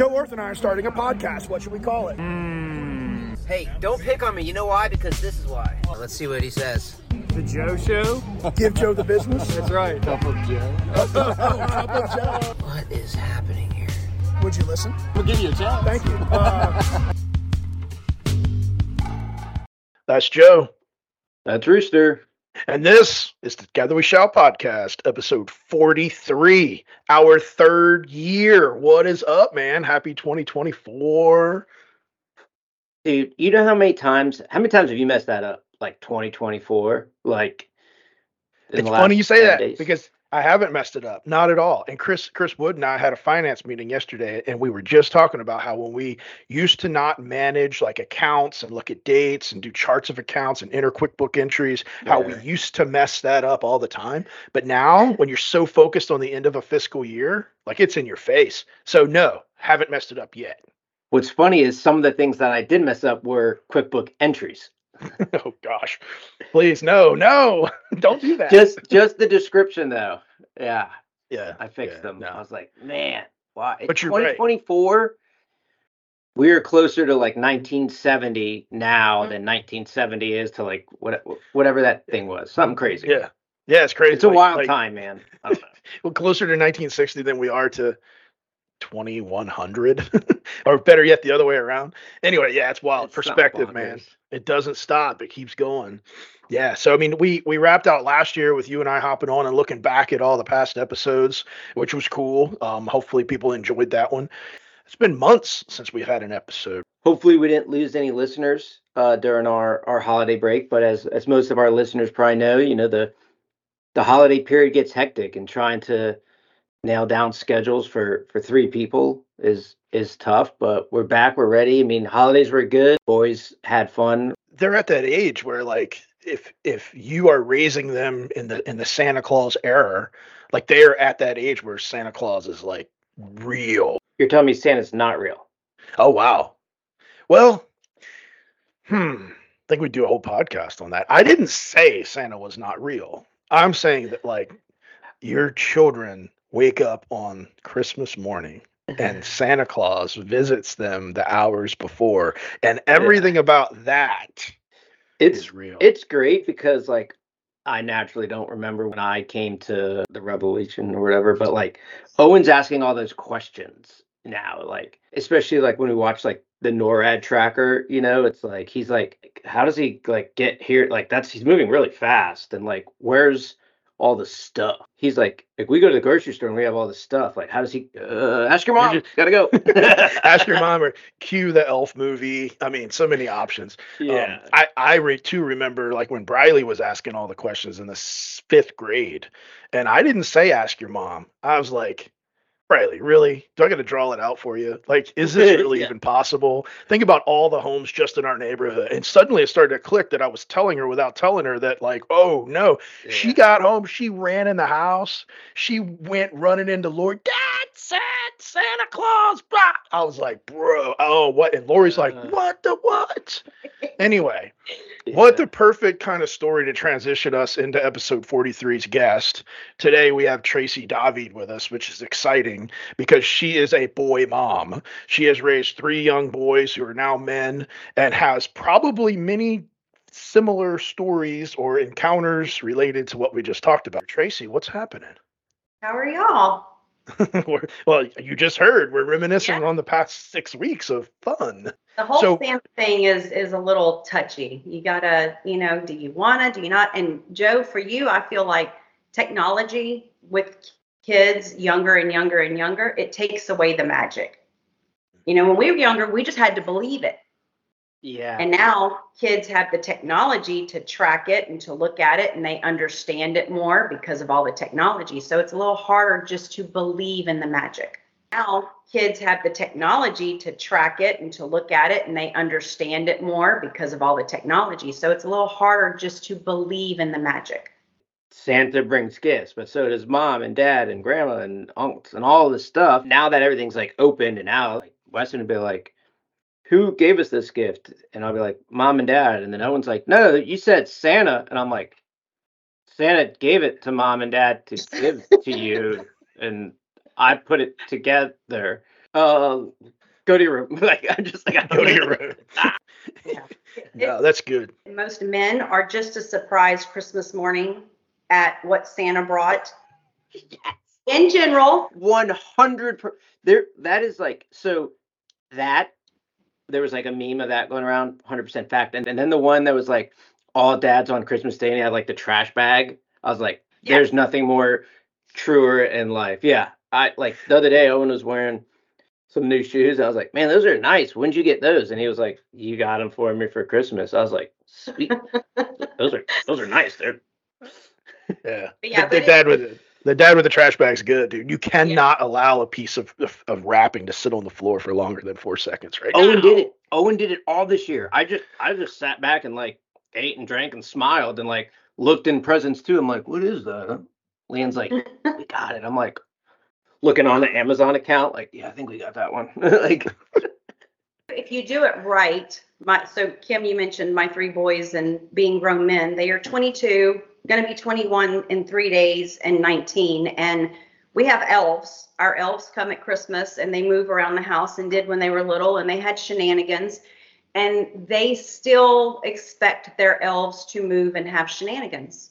Joe Earth and I are starting a podcast. What should we call it? Hey, don't pick on me. You know why? Because this is why. Let's see what he says. The Joe Show? Give Joe the business. That's right. Cup of Joe. What is happening here? Would you listen? We'll give you a chance. Thank you. Uh, That's Joe. That's Rooster. And this is the Together We Shall podcast, episode 43, our third year. What is up, man? Happy 2024. Dude, you know how many times how many times have you messed that up? Like 2024? Like It's funny you say that days? because I haven't messed it up, not at all. And Chris Chris Wood and I had a finance meeting yesterday, and we were just talking about how when we used to not manage like accounts and look at dates and do charts of accounts and enter QuickBook entries, how we used to mess that up all the time. But now, when you're so focused on the end of a fiscal year, like it's in your face. So no, haven't messed it up yet. What's funny is some of the things that I did mess up were QuickBook entries. oh gosh, please no, no, don't do that. Just just the description though. Yeah, yeah, I fixed yeah, them. no. I was like, man, why? But you're right. 2024. We're closer to like 1970 now Mm-hmm. than 1970 is to like what whatever that thing was. Something crazy. Yeah, yeah, it's crazy. It's a Like- wild like- time, man. I don't know. well, closer to 1960 than we are to 2100 or better yet the other way around. Anyway yeah it's wild. It's perspective man. it doesn't stop. It keeps going. Yeah so i mean we we wrapped out last year with you and i hopping on and looking back at all the past episodes which was cool. Um hopefully people enjoyed that one. It's been months since we've had an episode. Hopefully we didn't lose any listeners uh, during our, our holiday break but as as most of our listeners probably know you know the the holiday period gets hectic and trying to nail down schedules for for three people is is tough but we're back we're ready i mean holidays were good boys had fun they're at that age where like if if you are raising them in the in the Santa Claus era, like they are at that age where Santa Claus is like real. you're telling me santa's not real Oh wow. Well, hmm. I think we'd do a whole podcast on that. I didn't say Santa was not real. I'm saying that like your children wake up on Christmas morning and Santa Claus visits them the hours before, and everything about that it's is real. it's great because like I naturally don't remember when I came to the revelation or whatever, but like Owen's asking all those questions now, like especially like when we watch like the NORAD tracker, you know, it's like he's like, how does he like get here? Like that's he's moving really fast, and like where's all the stuff? He's like, if we go to the grocery store and we have all the stuff, like how does he? Uh, ask your mom. Gotta go. Ask your mom or cue the elf movie. I mean, so many options. Yeah. Um, I I re- too remember like when Briley was asking all the questions in the s- fifth grade, and I didn't say ask your mom. I was like, Briley, really? Do I got to draw it out for you? Like, is this really Yeah. even possible? Think about all the homes just in our neighborhood, and suddenly it started to click that I was telling her without telling her that like, oh no, she got home, she ran in the house, she went running into Lori. Dad said Santa Claus. Blah. I was like, bro, oh what? And Lori's like, Uh. what the what? Anyway, what the perfect kind of story to transition us into episode 43's guest. Today we have Tracie David with us, which is exciting because she is a boy mom. She has raised three young boys who are now men and has probably many similar stories or encounters related to what we just talked about. Tracie, what's happening? How are y'all? Well, you just heard we're reminiscing Yeah. on the past six weeks of fun. The whole So- Santa thing is is a little touchy. You gotta, you know, do you wanna, do you not? And Joe, for you, I feel like technology with kids younger and younger and younger, it takes away the magic. You know, when we were younger, we just had to believe it. Yeah. And now kids have the technology to track it and to look at it and they understand it more because of all the technology. So it's a little harder just to believe in the magic. Now kids have the technology to track it and to look at it and they understand it more because of all the technology. So it's a little harder just to believe in the magic. Santa brings gifts, but so does mom and dad and grandma and uncles and all this stuff. Now that everything's like opened and out, like Weston would be like, Who gave us this gift? And I'll be like, Mom and dad. And then Owen's like, No, you said Santa. And I'm like, Santa gave it to mom and dad to give to you. And I put it together. Um, go to your room. like I'm just like I Go to your room. Yeah. No, that's good. Most men are just as surprised Christmas morning at what Santa brought. Yes. In general, One hundred per there. That is like so. That there was like a meme of that going around. Hundred percent fact. And, and then the one that was like all dads on Christmas Day and he had like the trash bag. I was like, Yeah. there's nothing more truer in life. Yeah. I like the other day Owen was wearing some new shoes. I was like, man, those are nice. When'd you get those? And he was like, you got them for me for Christmas. I was like, sweet. those are those are nice. They're Yeah. Yeah, the, the but it- dad with it. The dad with the trash bag's good, dude. You cannot allow a piece of, of of wrapping to sit on the floor for longer than four seconds, right? Owen now. did it. Owen did it all this year. I just I just sat back and like ate and drank and smiled and like looked in presents too. I'm like, what is that? Leanne's like, we got it. I'm like looking on the Amazon account, like, yeah, I think we got that one. like if you do it right, my so Kim, you mentioned my three boys and being grown men. They are 22, going to be 21 in three days, and 19. And we have elves. Our elves come at Christmas and they move around the house and did when they were little, and they had shenanigans. And they still expect their elves to move and have shenanigans.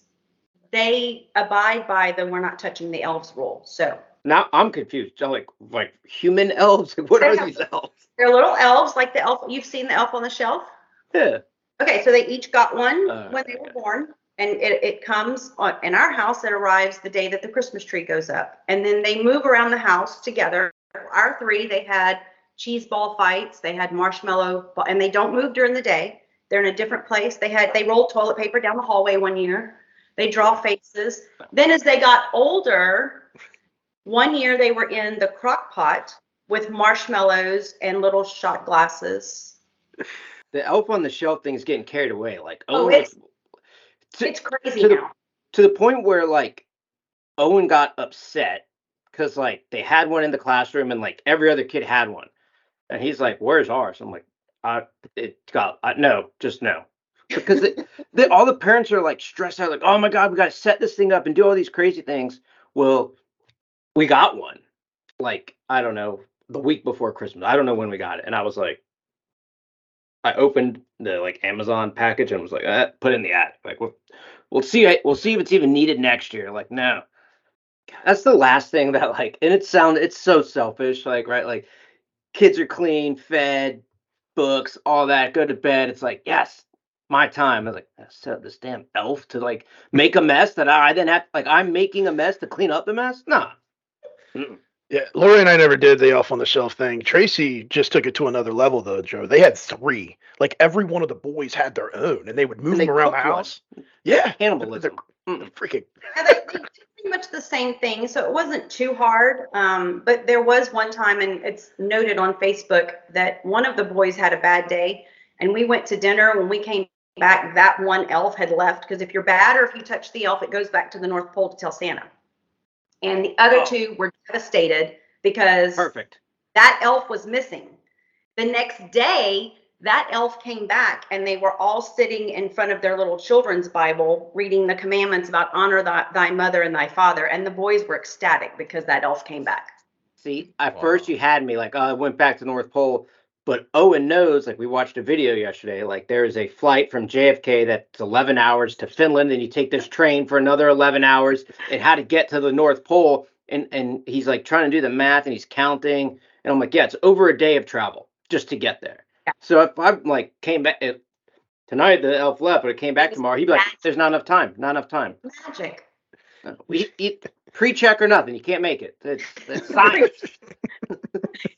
They abide by the we're not touching the elves rule. So now I'm confused. I'm like, like human elves? What are these elves? they're little elves like the elf. You've seen the elf on the shelf? Yeah. Okay, so they each got one Uh, when they were born, and it, it comes on, in our house. It arrives the day that the Christmas tree goes up, and then they move around the house together. Our three, they had cheese ball fights, they had marshmallow, ball, and they don't move during the day. They're in a different place. They had they rolled toilet paper down the hallway one year. They draw faces. Then as they got older, one year they were in the crock pot with marshmallows and little shot glasses. The elf on the shelf thing is getting carried away. Like Oh, Owen it's- to, It's crazy to the- now. to the point where like Owen got upset because like they had one in the classroom and like every other kid had one, and he's like, "Where's ours?" I'm like, "I it got I, no, just no." Because it, the, all the parents are like stressed out, like, "Oh my god, we got to set this thing up and do all these crazy things." Well, we got one, like I don't know, the week before Christmas. I don't know when we got it, and I was like, I opened the like Amazon package and was like, eh, "Put in the attic." Like, we'll, we'll see. We'll see if it's even needed next year. Like, no, that's the last thing that like, and it sound it's so selfish. Like, right, like kids are clean, fed, books, all that. Go to bed. It's like, yes, my time. I was like, I set up this damn elf to like make a mess that I then have. Like, I'm making a mess to clean up the mess. Nah. Mm-mm. Yeah, Lori and I never did the elf on the shelf thing. Tracie just took it to another level, though, Joe. They had three. Like every one of the boys had their own, and they would move they them around the cooked one. house. Yeah, Cannibalism. They're Mm-mm. freaking. Yeah, they, they did pretty much the same thing, so it wasn't too hard. Um, but there was one time, and it's noted on Facebook that one of the boys had a bad day, and we went to dinner. When we came back, that one elf had left because if you're bad or if you touch the elf, it goes back to the North Pole to tell Santa. And the other Oh. two were devastated because Perfect. that elf was missing. The next day, that elf came back and they were all sitting in front of their little children's Bible reading the commandments about honor thy, thy mother and thy father. And the boys were ecstatic because that elf came back. See, at first you had me like, oh, I went back to North Pole, but Owen knows. Like we watched a video yesterday. Like there is a flight from JFK that's 11 hours to Finland, and you take this train for another 11 hours, and how to get to the North Pole. And and he's like trying to do the math, and he's counting, and I'm like, yeah, it's over a day of travel just to get there. Yeah. So if I'm like came back if, tonight, the elf left, but it came back It tomorrow, he'd be like, there's not enough time, not enough time. Magic. We eat pre-check or nothing. You can't make it. It's, it's science.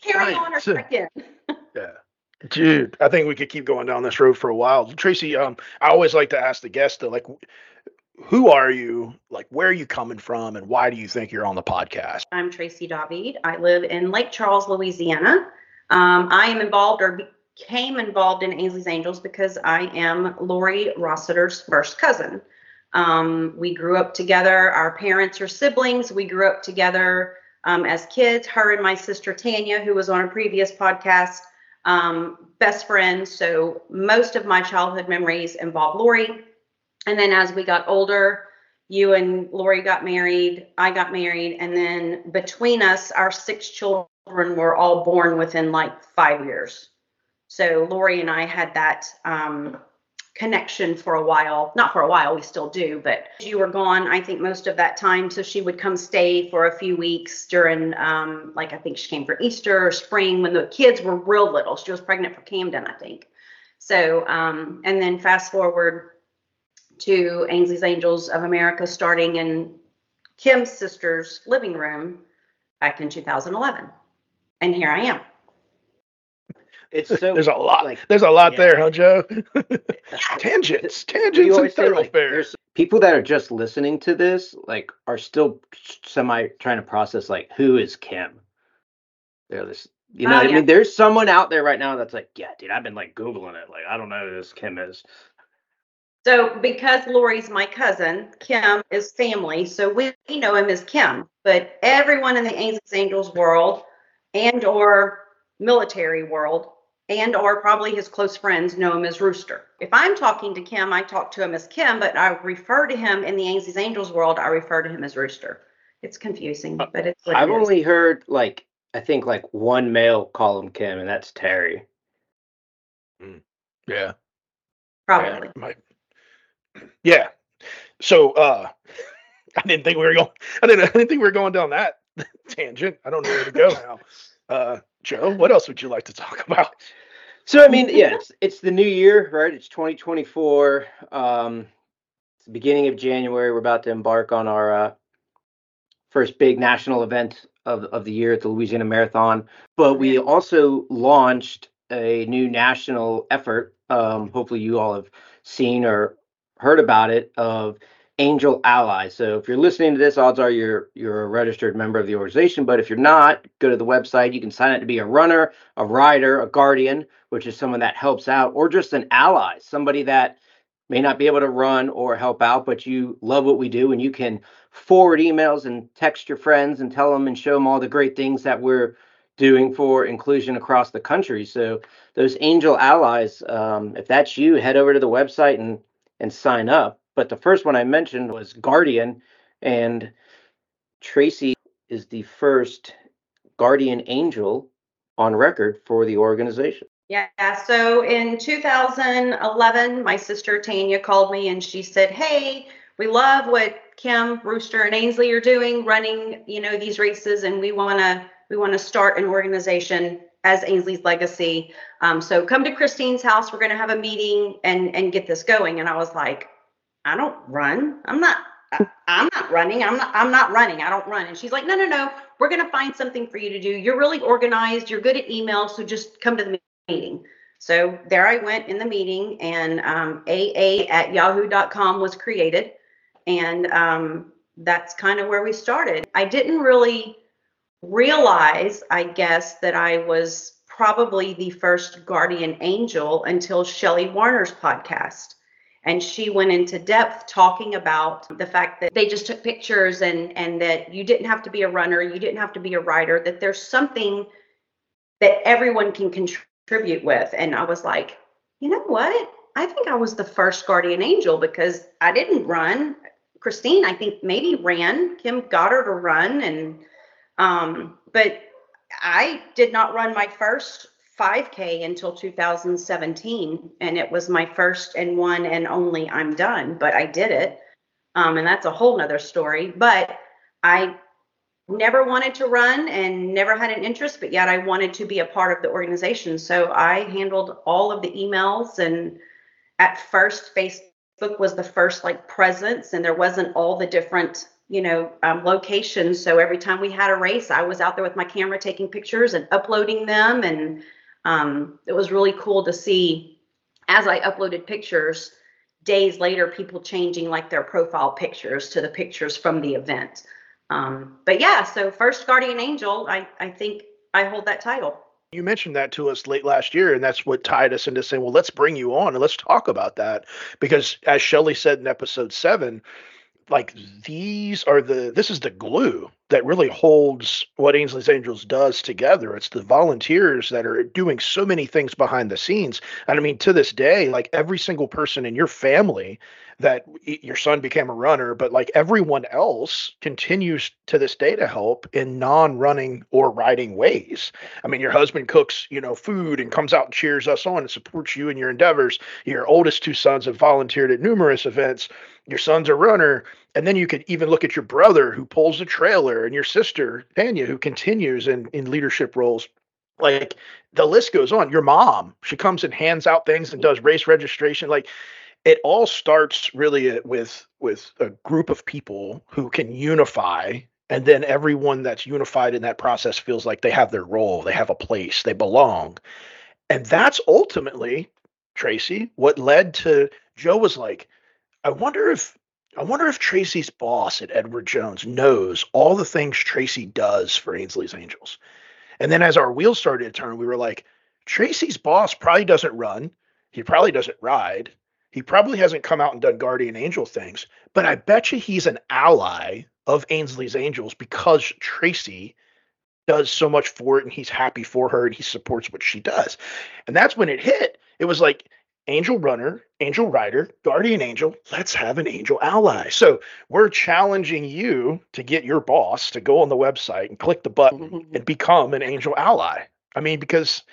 Carry on or So- check in. Yeah. Dude, I think we could keep going down this road for a while. Tracie, um, I always like to ask the guests to like, who are you? Like, where are you coming from, and why do you think you're on the podcast? I'm Tracie David. I live in Lake Charles, Louisiana. Um, I am involved or became involved in Ainsley's Angels because I am Lori Rossiter's first cousin. Um, we grew up together. Our parents are siblings. We grew up together um, as kids. Her and my sister Tanya, who was on a previous podcast, um, best friends. So most of my childhood memories involve Lori. And then as we got older, you and Lori got married, I got married, and then between us, our six children children were all born within like five years. So Lori and I had that um, connection for a while. Not for a while, we still do, but you were gone, I think, most of that time. So she would come stay for a few weeks during, um, like, I think she came for Easter or spring when the kids were real little. She was pregnant for Camden, I think. So, um, and then fast forward to Ainsley's Angels of America starting in Kim's sister's living room back in 2011. And here I am. It's so there's a lot. like there's a lot yeah. there, huh, Joe? tangents, tangents, and always say, like, people that are just listening to this, like, are still semi trying to process, like, who is Kim? They're this, you know ah, what I yeah. mean? There's someone out there right now that's like, yeah, dude, I've been like Googling it. Like, I don't know who this Kim is. So because Lori's my cousin, Kim is family, so we, we know him as Kim. But everyone in the Angels Angels world and or military world and or probably his close friends know him as Rooster. If I'm talking to Kim, I talk to him as Kim, but I refer to him in the Ainsley's Angels world, I refer to him as Rooster. It's confusing, but it's what I've it is. only heard, like, I think, like, one male call him Kim, and that's Terry. yeah. probably. Yeah, might- yeah. So uh I didn't think we were going I didn't I didn't think we were going down that tangent. I don't know where to go now. Uh Joe, what else would you like to talk about? So I mean, yeah, it's it's the new year, right? It's 2024. Um, it's the beginning of January. We're about to embark on our uh, first big national event of of the year at the Louisiana Marathon. But we also launched a new national effort. Um, hopefully, you all have seen or heard about it of Angel Allies. So if you're listening to this, odds are you're you're a registered member of the organization. But if you're not, go to the website. You can sign up to be a runner, a rider, a guardian, which is someone that helps out, or just an ally, somebody that may not be able to run or help out, but you love what we do and you can forward emails and text your friends and tell them and show them all the great things that we're doing for inclusion across the country. So those angel allies, um, if that's you, head over to the website and and sign up. But the first one I mentioned was Guardian, and Tracie is the first guardian angel on record for the organization. Yeah, so in 2011, my sister Tanya called me and she said, "Hey, we love what Kim Rooster and Ainsley are doing, running, you know, these races, and we want to we want to start an organization as Ainsley's legacy. Um, so come to Christine's house. We're going to have a meeting and and get this going." And I was like, "I don't run. I'm not. I'm not running. I'm not. I'm not running. I don't run." And she's like, "No, no, no. We're going to find something for you to do. You're really organized. You're good at email. So just come to the meeting." So there I went in the meeting, and um, AA at yahoo.com was created. And um, that's kind of where we started. I didn't really realize, I guess, that I was probably the first guardian angel until Shelley Warner's podcast. And she went into depth talking about the fact that they just took pictures and and that you didn't have to be a runner, you didn't have to be a writer that there's something that everyone can contribute with. And I was like, you know what? I think I was the first guardian angel because I didn't run. Christine, I think maybe ran. Kim got her to run, and um, but I did not run my first 5K until 2017, and it was my first and one and only. I'm done, but I did it, um, and that's a whole nother story. But I never wanted to run and never had an interest, but yet I wanted to be a part of the organization. So I handled all of the emails and at first Facebook was the first like presence and there wasn't all the different, you know, um, locations. So every time we had a race, I was out there with my camera taking pictures and uploading them. And um, it was really cool to see as I uploaded pictures, days later, people changing like their profile pictures to the pictures from the event. Um, but yeah, so first guardian angel, I, I think I hold that title. You mentioned that to us late last year, and that's what tied us into saying, well, let's bring you on and let's talk about that. Because as Shelley said in episode seven, like these are the this is the glue that really holds what Ainsley's Angels does together. It's the volunteers that are doing so many things behind the scenes. And I mean, to this day, like every single person in your family that your son became a runner, but like everyone else continues to this day to help in non-running or riding ways. I mean, your husband cooks, you know, food and comes out and cheers us on and supports you in your endeavors. Your oldest two sons have volunteered at numerous events. Your son's a runner, and then you could even look at your brother who pulls a trailer, and your sister Tanya who continues in in leadership roles. Like the list goes on. Your mom she comes and hands out things and does race registration. Like it all starts really with with a group of people who can unify and then everyone that's unified in that process feels like they have their role they have a place they belong. And that's ultimately tracie what led to joe was like i wonder if i wonder if tracie's boss at edward jones knows all the things tracie does for ainsley's angels and then as our wheels started to turn we were like tracie's boss probably doesn't run he probably doesn't ride he probably hasn't come out and done guardian angel things, but I bet you he's an ally of Ainsley's Angels because Tracie does so much for it and he's happy for her and he supports what she does. And that's when it hit. It was like Angel Runner, Angel Rider, Guardian Angel, let's have an Angel ally. So we're challenging you to get your boss to go on the website and click the button and become an Angel ally. I mean, because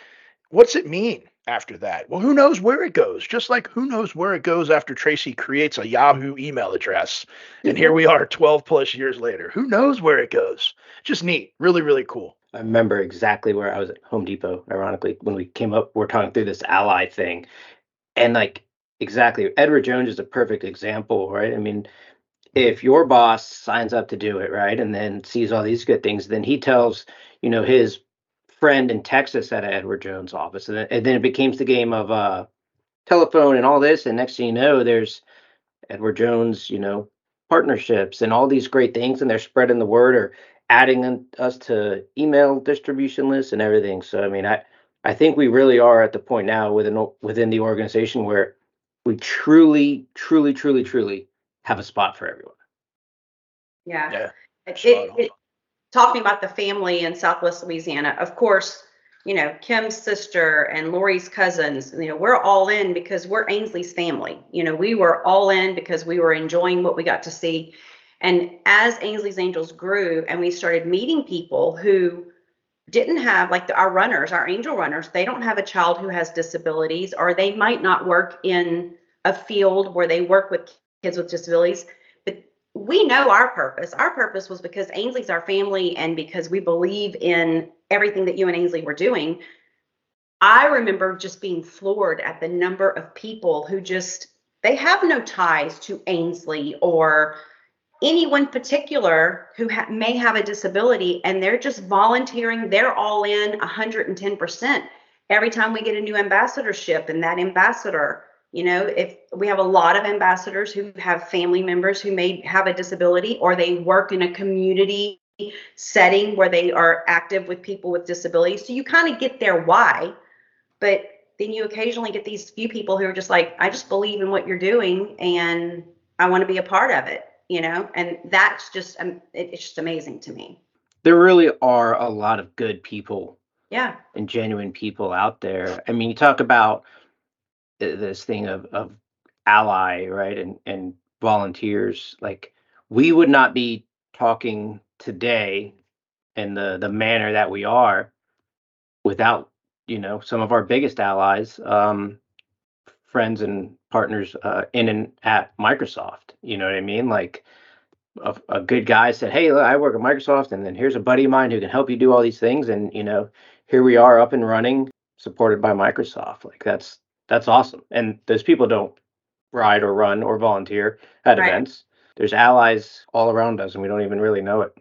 what's it mean? after that. Well, who knows where it goes? Just like who knows where it goes after Tracie creates a Yahoo email address. And here we are 12 plus years later. Who knows where it goes? Just neat. Really, really cool. I remember exactly where I was at Home Depot, ironically, when we came up, we're talking through this ally thing. And like, exactly, Edward Jones is a perfect example, right? I mean, if your boss signs up to do it, right, and then sees all these good things, then he tells, you know, his friend in Texas at Edward Jones' office, and then, it becomes the game of uh, telephone and all this. And next thing you know, there's Edward Jones, you know, partnerships and all these great things, and they're spreading the word or adding us to email distribution lists and everything. So I mean, I I think we really are at the point now within within the organization where we truly, truly, truly, truly have a spot for everyone. Yeah. Yeah. It, it, it, talking about the family in Southwest Louisiana, of course, you know, Kim's sister and Lori's cousins, you know, we're all in because we're Ainsley's family. You know, we were all in because we were enjoying what we got to see. And as Ainsley's Angels grew and we started meeting people who didn't have like our runners, our angel runners, they don't have a child who has disabilities or they might not work in a field where they work with kids with disabilities But we know our purpose. Our purpose was because Ainsley's our family and because we believe in everything that you and Ainsley were doing. I remember just being floored at the number of people who just they have no ties to Ainsley or anyone particular who ha- may have a disability and they're just volunteering they're all in 110% every time we get a new ambassadorship and that ambassador you know, if we have a lot of ambassadors who have family members who may have a disability or they work in a community setting where they are active with people with disabilities. So you kind of get their why, but then you occasionally get these few people who are just like, I just believe in what you're doing and I want to be a part of it, you know, and that's just, um, it's just amazing to me. There really are a lot of good people Yeah. and genuine people out there. I mean, you talk about this thing of of ally right and and volunteers like we would not be talking today in the the manner that we are without you know some of our biggest allies um friends and partners uh, in and at microsoft you know what i mean like a, a good guy said hey i work at microsoft and then here's a buddy of mine who can help you do all these things and you know here we are up and running supported by microsoft like that's that's awesome. And those people don't ride or run or volunteer at Right. events. There's allies all around us, and we don't even really know it.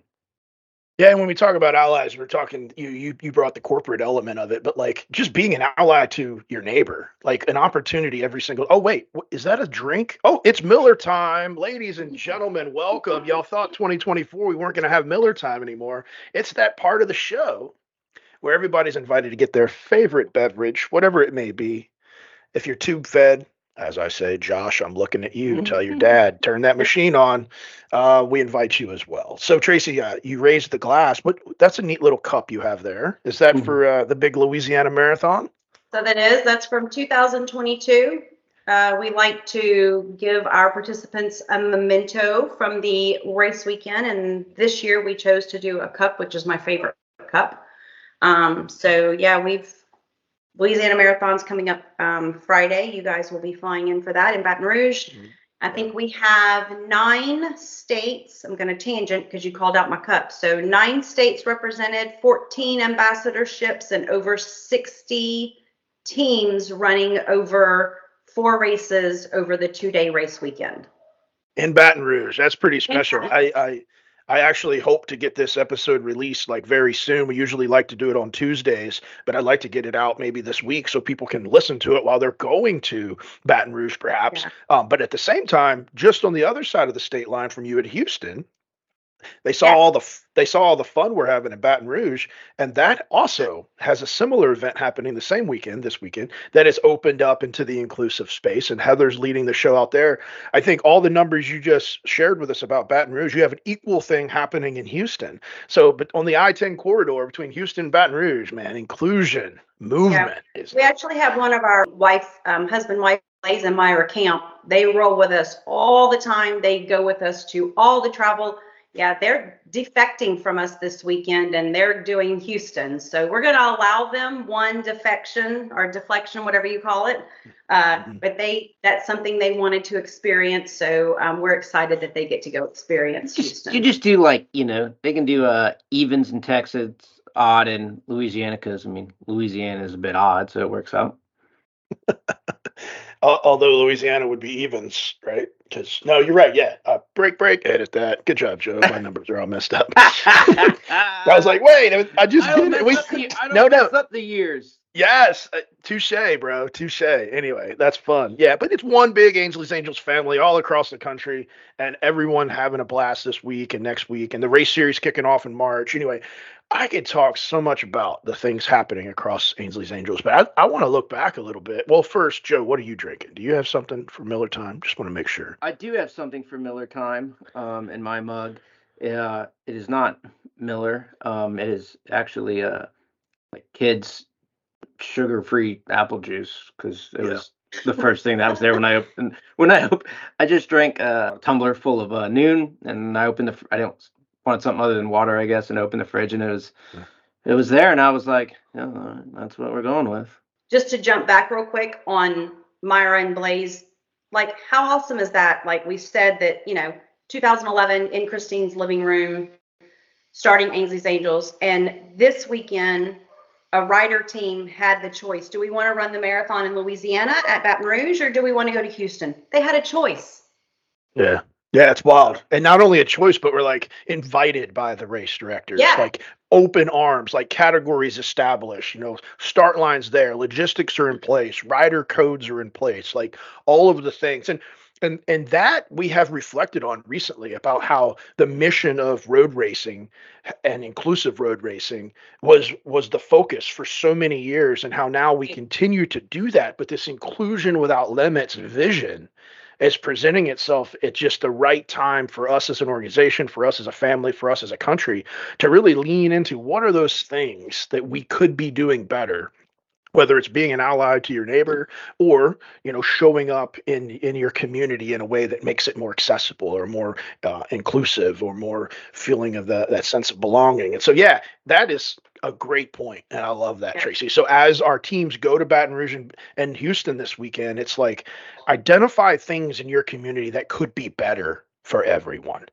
Yeah, and when we talk about allies, we're talking you you you brought the corporate element of it, but like just being an ally to your neighbor, like an opportunity every single. Oh wait, is that a drink? Oh, it's Miller time, ladies and gentlemen. Welcome. Y'all thought 2024 we weren't going to have Miller time anymore. It's that part of the show where everybody's invited to get their favorite beverage, whatever it may be. If you're tube fed, as I say, Josh, I'm looking at you. Tell your dad, turn that machine on. Uh, we invite you as well. So Tracy, uh, you raised the glass. but That's a neat little cup you have there. Is that Mhm. for uh, the big Louisiana Marathon? So that is, that's from 2022. Uh, we like to give our participants a memento from the race weekend, and this year we chose to do a cup, which is my favorite cup. Um, so yeah, we've Louisiana Marathon's coming up um, Friday. You guys will be flying in for that in Baton Rouge. Mhm. I think we have nine states. I'm going to tangent because you called out my cup. So nine states represented, 14 ambassadorships, and over 60 teams running over four races over the two-day race weekend. in Baton Rouge. That's pretty special. I, I I actually hope to get this episode released like very soon. We usually like to do it on Tuesdays, but I'd like to get it out maybe this week so people can listen to it while they're going to Baton Rouge, perhaps. Yeah. Um, but at the same time, just on the other side of the state line from you at Houston, they saw Yeah. all the they saw all the fun we're having in Baton Rouge, and that also has a similar event happening the same weekend, this weekend, that is opened up into the inclusive space. And Heather's leading the show out there. I think all the numbers you just shared with us about Baton Rouge, you have an equal thing happening in Houston. So, but on the I-10 corridor between Houston and Baton Rouge, man, inclusion movement is We actually have one of our wife, um, husband, wife, Blaze and Myra Camp. They roll with us all the time. They go with us to all the travel. Yeah, they're defecting from us this weekend and they're doing Houston. So we're going to allow them one defection or deflection, whatever you call it. Uh, Mhm. but they, that's something they wanted to experience. So um, we're excited that they get to go experience Just, Houston. you just do like you know they can do uh evens in Texas, odd in Louisiana because I mean Louisiana is a bit odd, so it works out. Al- although Louisiana would be evens, right? Because no, you're right. Yeah, uh, break, break, edit that. Good job, Joe. My numbers are all messed up. I was like, wait, I was- I just I did it. We, the, I no, no. up the years. yes, uh, touche, bro, touche. Anyway, that's fun. Yeah, but it's one big Angels Angels family all across the country, and everyone having a blast this week and next week, and the race series kicking off in March. Anyway, I could talk so much about the things happening across Ainsley's Angels, but I, I want to look back a little bit. Well, first, Joe, what are you drinking? Do you have something for Miller Time? Just want to make sure. I do have something for Miller time um, in my mug. Uh, it is not Miller. Um, it is actually uh, like kids sugar-free apple juice because it Yeah. was the first thing that was there when I opened. When I opened, I just drank a tumbler full of uh, Nuun, and I opened the. I don't wanted something other than water, I guess, and opened the fridge, and it was Yeah. it was there, and I was like, yeah, that's what we're going with. just to jump back real quick on Myra and Blaze, like how awesome is that? Like we said that, you know, 2011 in Christine's living room, starting Ainsley's Angels. And this weekend, a rider team had the choice. Do we want to run the marathon in Louisiana at Baton Rouge or do we want to go to Houston? They had a choice. Yeah. Yeah, it's wild. And not only a choice, but we're like invited by the race directors. Yeah. Like open arms, like categories established, you know, start lines there, logistics are in place, rider codes are in place, like all of the things. And and and that we have reflected on recently about how the mission of road racing and inclusive road racing was was the focus for so many years and how now we continue to do that but this inclusion without limits vision is presenting itself at just the right time for us as an organization, for us as a family, for us as a country to really lean into what are those things that we could be doing better whether it's being an ally to your neighbor or you know showing up in in your community in a way that makes it more accessible or more uh, inclusive or more feeling of the, that sense of belonging and so yeah that is a great point and i love that Yeah. tracie so as our teams go to baton rouge and, and houston this weekend it's like identify things in your community that could be better for everyone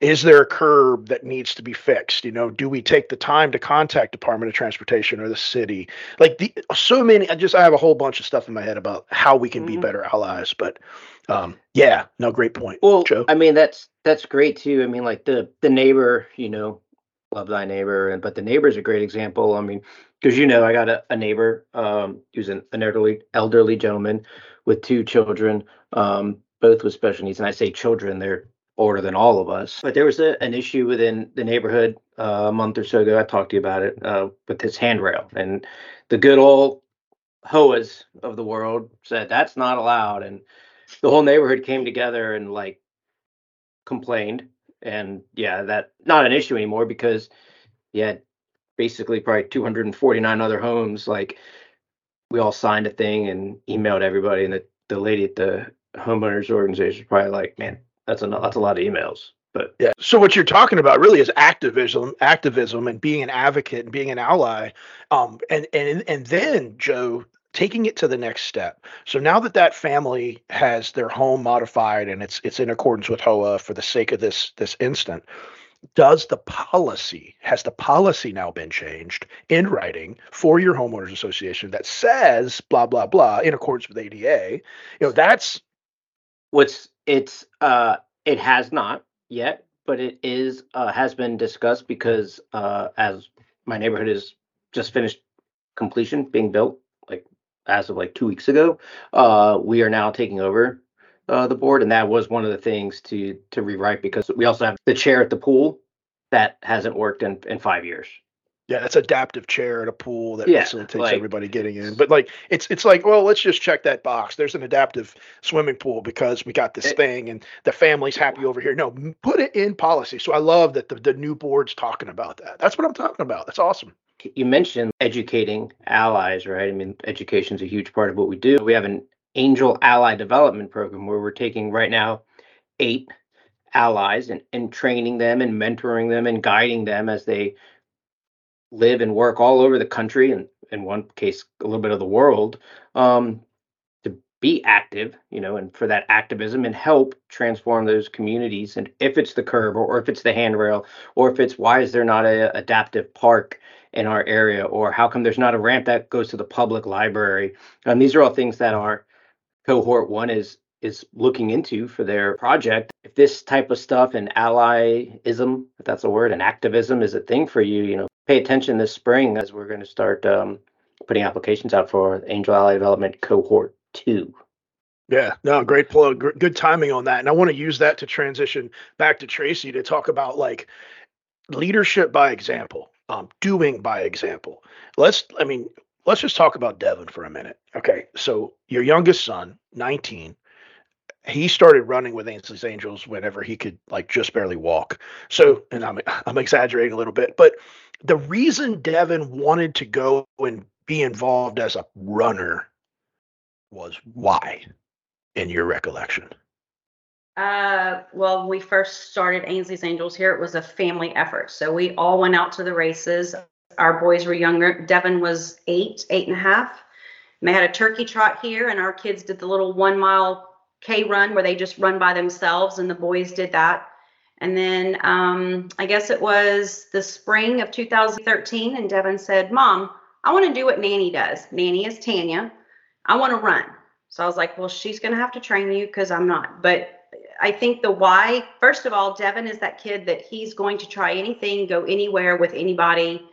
is there a curb that needs to be fixed you know do we take the time to contact department of transportation or the city like the so many i just i have a whole bunch of stuff in my head about how we can be Mhm. better allies but um yeah no great point Well, joe I mean that's that's great too. I mean, like the the neighbor, you know, love thy neighbor, and but the neighbor is a great example. I mean, because you know, I got a, a neighbor um, who's an, an elderly elderly gentleman with two children, um, both with special needs, and I say children, they're older than all of us. But there was a, an issue within the neighborhood uh, a month or so ago. I talked to you about it uh, with his handrail and the good old HOAs of the world said that's not allowed, and the whole neighborhood came together and like complained. And yeah, that not an issue anymore because you had basically probably 249 other homes. Like we all signed a thing and emailed everybody, and the, the lady at the homeowners organization was probably like, "Man, that's a that's a lot of emails." But Yeah. So what you're talking about really is activism, activism, and being an advocate and being an ally. Um, and and and then Joe taking it to the next step. So now that that family has their home modified and it's it's in accordance with HOA for the sake of this this instant, does the policy has the policy now been changed in writing for your homeowners association that says blah blah blah in accordance with ADA? You know that's what's it's uh it has not yet, but it is uh has been discussed because uh as my neighborhood is just finished completion being built like as of like two weeks ago, uh we are now taking over uh the board and that was one of the things to to rewrite because we also have the chair at the pool that hasn't worked in in five years. Yeah, that's adaptive chair at a pool that Yeah, facilitates like- everybody getting in. But like it's it's like, well, let's just check that box. There's an adaptive swimming pool because we got this It- thing and the family's happy over here. No, put it in policy. So I love that the, the new board's talking about that. That's what I'm talking about. That's awesome. you mentioned educating allies, right? I mean, education is a huge part of what we do. We have an angel ally development program where we're taking right now eight allies and, and training them and mentoring them and guiding them as they live and work all over the country and in one case a little bit of the world um, to be active you know and for that activism and help transform those communities. And if it's the curb or, or if it's the handrail or if it's why is there not a adaptive park in our area or how come there's not a ramp that goes to the public library? And these are all things that our cohort one is is looking into for their project. If this type of stuff and allyism if that's a word and activism is a thing for you you know pay attention this spring as we're going to start um, putting applications out for angel ally development cohort two Yeah, no, great plug. Good timing on that. And I want to use that to transition back to Tracie to talk about like leadership by example, um, doing by example. Let's, I mean, let's just talk about Devin for a minute. Okay. So your youngest son, 19, he started running with Ainsley's Angels whenever he could like just barely walk. So, and I'm I'm exaggerating a little bit, but the reason Devin wanted to go and be involved as a runner was why, in your recollection? Uh, well, when we first started Ainsley's Angels here, it was a family effort. So we all went out to the races. Our boys were younger. Devin was eight, eight and a half. And they had a turkey trot here, and our kids did the little one mile K run where they just run by themselves, and the boys did that. And then um, I guess it was the spring of 2013, and Devin said, Mom, I want to do what Nanny does. Nanny is Tanya. I want to run. So I was like, Well, she's going to have to train you because I'm not. But I think the why, first of all, Devin is that kid that he's going to try anything, go anywhere with anybody.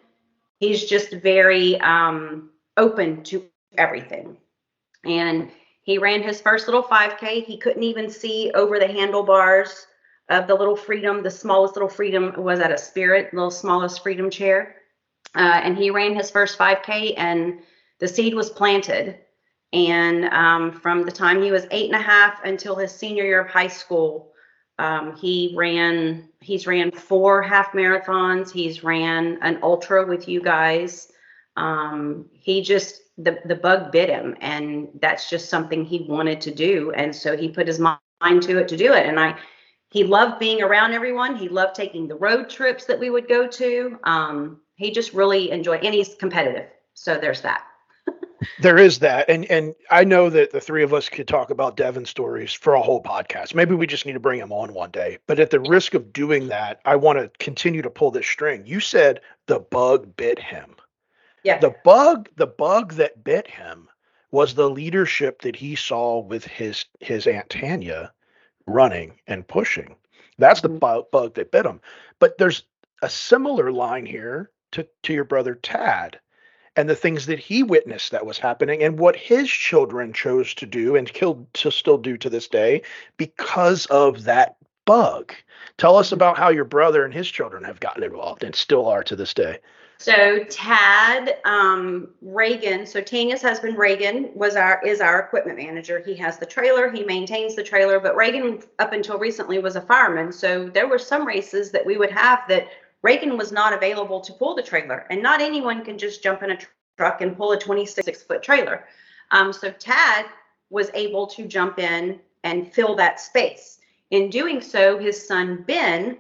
He's just very um, open to everything. And he ran his first little 5K. He couldn't even see over the handlebars of the little freedom. The smallest little freedom was at a spirit, little smallest freedom chair. Uh, and he ran his first 5K, and the seed was planted. And um, from the time he was eight and a half until his senior year of high school, um, he ran. He's ran four half marathons. He's ran an ultra with you guys. Um, he just the the bug bit him, and that's just something he wanted to do. And so he put his mind to it to do it. And I, he loved being around everyone. He loved taking the road trips that we would go to. Um, he just really enjoyed, and he's competitive. So there's that. There is that, and and I know that the three of us could talk about Devin stories for a whole podcast. Maybe we just need to bring him on one day. But at the risk of doing that, I want to continue to pull this string. You said the bug bit him. Yeah. The bug, the bug that bit him was the leadership that he saw with his his aunt Tanya running and pushing. That's the Mhm. bug that bit him. But there's a similar line here to to your brother Tad and the things that he witnessed that was happening and what his children chose to do and killed to still do to this day because of that bug. Tell us about how your brother and his children have gotten involved and still are to this day. So Tad um, Reagan, so Tanya's husband Reagan was our is our equipment manager. He has the trailer, he maintains the trailer, but Reagan up until recently was a fireman. So there were some races that we would have that Reagan was not available to pull the trailer, and not anyone can just jump in a tr- truck and pull a 26 foot trailer. Um, so Tad was able to jump in and fill that space. In doing so, his son Ben,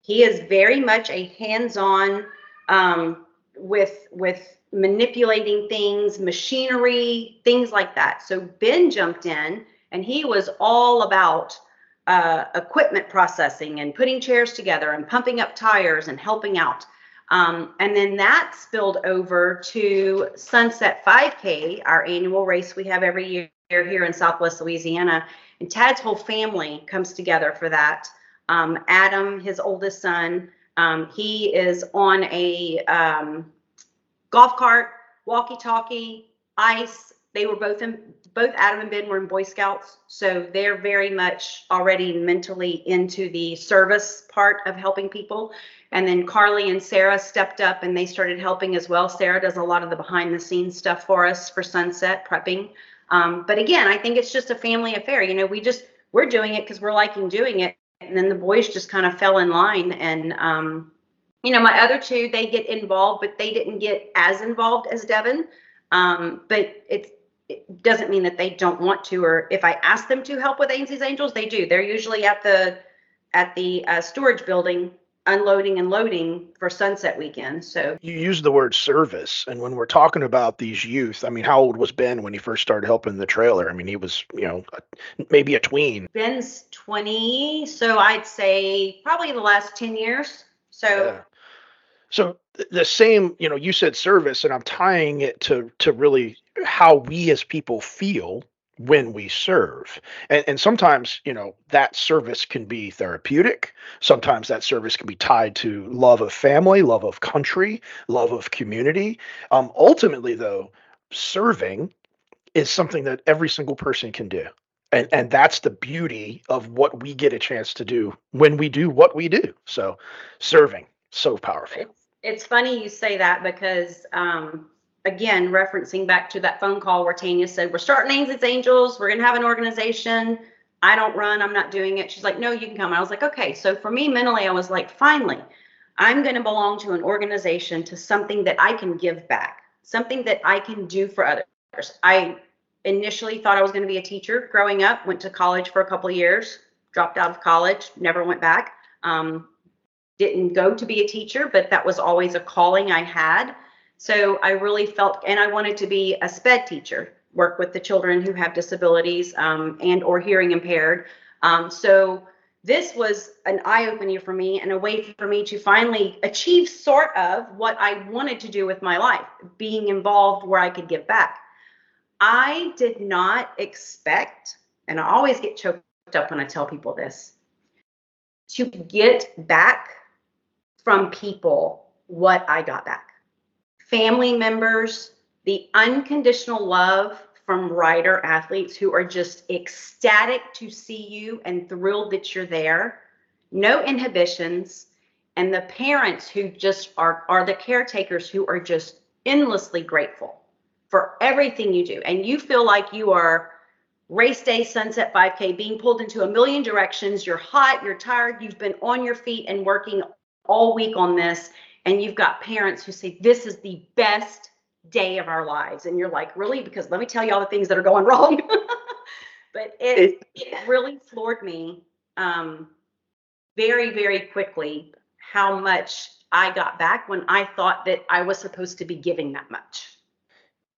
he is very much a hands-on um, with with manipulating things, machinery, things like that. So Ben jumped in, and he was all about uh, equipment processing and putting chairs together and pumping up tires and helping out. Um, and then that spilled over to Sunset 5K, our annual race we have every year here in Southwest Louisiana. And Tad's whole family comes together for that. Um, Adam, his oldest son, um, he is on a um, golf cart, walkie-talkie, ice. They were both in both Adam and Ben were in Boy Scouts, so they're very much already mentally into the service part of helping people. And then Carly and Sarah stepped up and they started helping as well. Sarah does a lot of the behind the scenes stuff for us for Sunset prepping. Um, but again, I think it's just a family affair. You know, we just we're doing it because we're liking doing it, and then the boys just kind of fell in line. And um, you know, my other two they get involved, but they didn't get as involved as Devin. Um, but it's it doesn't mean that they don't want to or if i ask them to help with ainsley's angels they do they're usually at the at the uh, storage building unloading and loading for sunset weekend so You use the word service, and when we're talking about these youth, I mean, how old was Ben when he first started helping the trailer? I mean, he was, you know, a- maybe a tween. ben's 20 so i'd say probably the last 10 years so Yeah. So the same, you know, you said service, and I'm tying it to to really how we as people feel when we serve. And, and sometimes, you know, that service can be therapeutic. Sometimes that service can be tied to love of family, love of country, love of community. Um, ultimately, though, serving is something that every single person can do. And, and that's the beauty of what we get a chance to do when we do what we do. So, serving, so powerful. it's, it's funny you say that because um, again referencing back to that phone call where tanya said we're starting ainsley's angels. We're going to have an organization. I don't run. I'm not doing it. She's like no you can come. I was like okay. So for me mentally i was like finally i'm going to belong to an organization to something that i can give back something that i can do for others. I initially thought i was going to be a teacher growing up went to college for a couple years dropped out of college never went back. Um, didn't go to be a teacher, but that was always a calling I had. So I really felt, and I wanted to be a SPED teacher, work with the children who have disabilities um, and or hearing impaired. Um, so this was an eye opener for me and a way for me to finally achieve sort of what I wanted to do with my life, being involved where I could give back. I did not expect, and I always get choked up when I tell people this, to get back from people what I got back. Family members, the unconditional love from rider athletes who are just ecstatic to see you and thrilled that you're there, no inhibitions, and the parents who just are are the caretakers who are just endlessly grateful for everything you do. And you feel like you are race day sunset 5k being pulled into a million directions you're hot you're tired you've been on your feet and working all week on this and you've got parents who say this is the best day of our lives. And you're like really? Because let me tell you all the things that are going wrong. But it, it really floored me um, very very quickly how much i got back when i thought that i was supposed to be giving that much.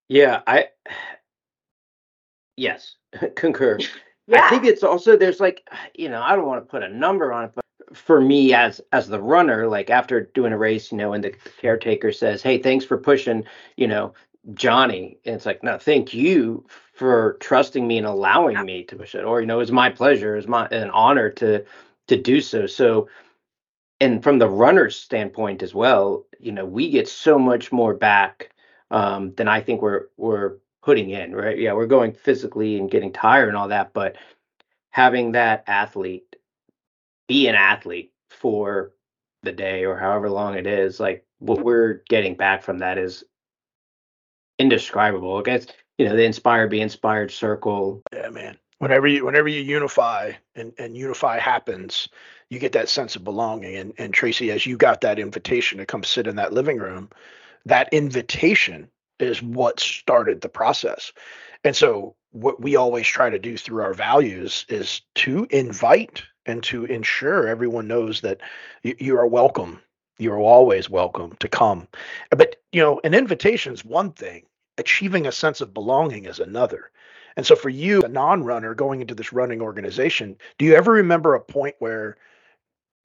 Yeah, I yes, concur. yeah. I think it's also there's like you know I don't want to put a number on it, but for me as as the runner, like after doing a race, you know, and the caretaker says, "Hey, thanks for pushing," you know, Johnny, and it's like, "No, thank you for trusting me and allowing me to push it," or you know, it's my pleasure, it's my an honor to to do so. So, and from the runner's standpoint as well, you know, we get so much more back um, than I think we're we're putting in, right? Yeah, we're going physically and getting tired and all that, but having that athlete be an athlete for the day or however long it is, like what we're getting back from that is indescribable. I you know the inspire be inspired circle. Yeah, man. Whenever you whenever you unify and, and unify happens, you get that sense of belonging. And and Tracie, as you got that invitation to come sit in that living room, that invitation is what started the process. And so what we always try to do through our values is to invite and to ensure everyone knows that you, are welcome. You are always welcome to come. But you know, an invitation is one thing. Achieving a sense of belonging is another. And so for you, a non-runner going into this running organization, do you ever remember a point where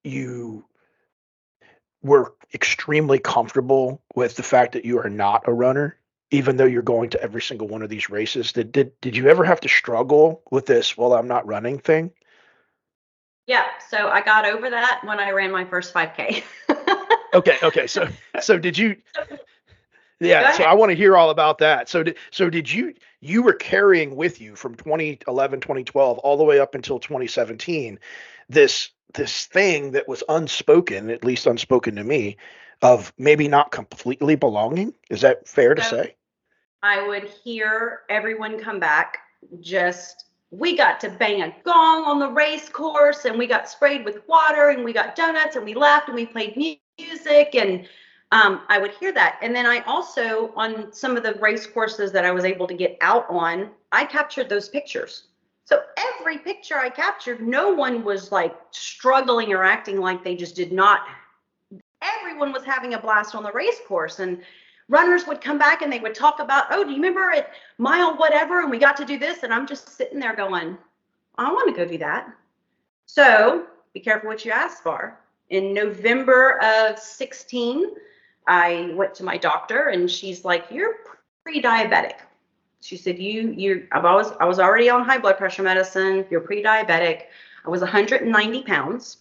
you were extremely comfortable with the fact that you are not a runner even though you're going to every single one of these races did did, did you ever have to struggle with this well i'm not running thing Yeah, so I got over that when I ran my first 5K. okay okay so so did you yeah so i want to hear all about that. So did so did you you were carrying with you from 2011 2012 all the way up until 2017 this this thing that was unspoken at least unspoken to me of maybe not completely belonging? Is that fair to say? I would hear everyone come back just we got to bang a gong on the race course and we got sprayed with water and we got donuts and we laughed and we played music and um, I would hear that. And then I also, on some of the race courses that I was able to get out on, I captured those pictures. So every picture I captured, no one was like struggling or acting like they just did not. Everyone was having a blast on the race course. And runners would come back and they would talk about, oh, do you remember at mile whatever? And we got to do this. And I'm just sitting there going, I want to go do that. So be careful what you ask for. In November of 16, I went to my doctor and she's like, You're pre-diabetic. She said, You, you, I've always, I was already on high blood pressure medicine. You're pre-diabetic. I was 190 pounds.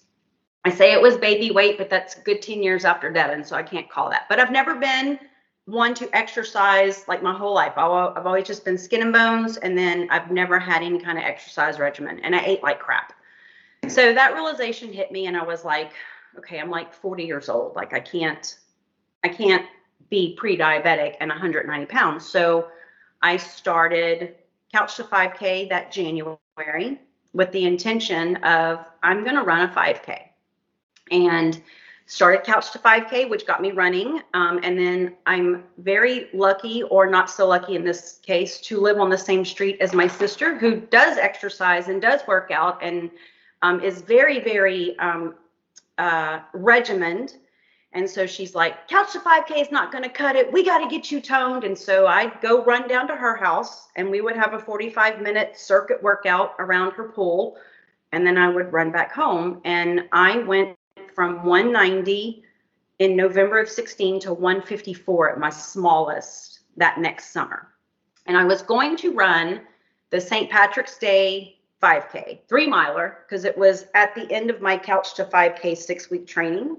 I say it was baby weight, but that's good 10 years after Devin, so I can't call that. But I've never been one to exercise like my whole life. I've I've always just been skin and bones, and then I've never had any kind of exercise regimen, and I ate like crap. So that realization hit me, and I was like, okay, I'm like 40 years old. Like I can't, I can't be pre-diabetic and 190 pounds. So I started Couch to 5K that January with the intention of I'm going to run a 5K, and started Couch to 5K, which got me running. Um, and then I'm very lucky, or not so lucky in this case, to live on the same street as my sister, who does exercise and does work out and um, is very, very um, uh, regimented. And so she's like, Couch to 5K is not going to cut it. We got to get you toned. And so I'd go run down to her house and we would have a 45 minute circuit workout around her pool. And then I would run back home. And I went from 190 in November of 16 to 154 at my smallest that next summer. And I was going to run the St. Patrick's Day 5K, three miler, because it was at the end of my couch to 5K six week training.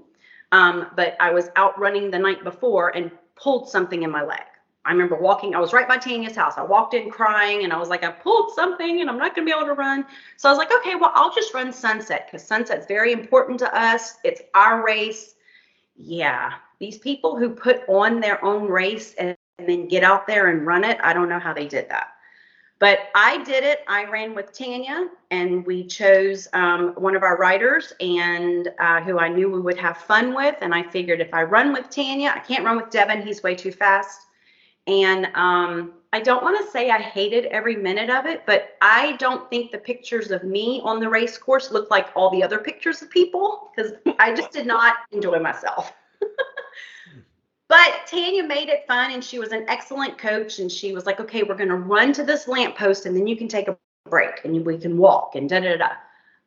Um, but I was out running the night before and pulled something in my leg. I remember walking, I was right by Tanya's house. I walked in crying and I was like, I pulled something and I'm not going to be able to run. So I was like, okay, well, I'll just run Sunset because Sunset's very important to us. It's our race. Yeah, these people who put on their own race and, and then get out there and run it, I don't know how they did that. But I did it. I ran with Tanya, and we chose um, one of our riders, and uh, who I knew we would have fun with. And I figured if I run with Tanya, I can't run with Devin; he's way too fast. And um, I don't want to say I hated every minute of it, but I don't think the pictures of me on the race course looked like all the other pictures of people because I just did not enjoy myself. But Tanya made it fun and she was an excellent coach. And she was like, okay, we're going to run to this lamppost and then you can take a break and we can walk and da da da.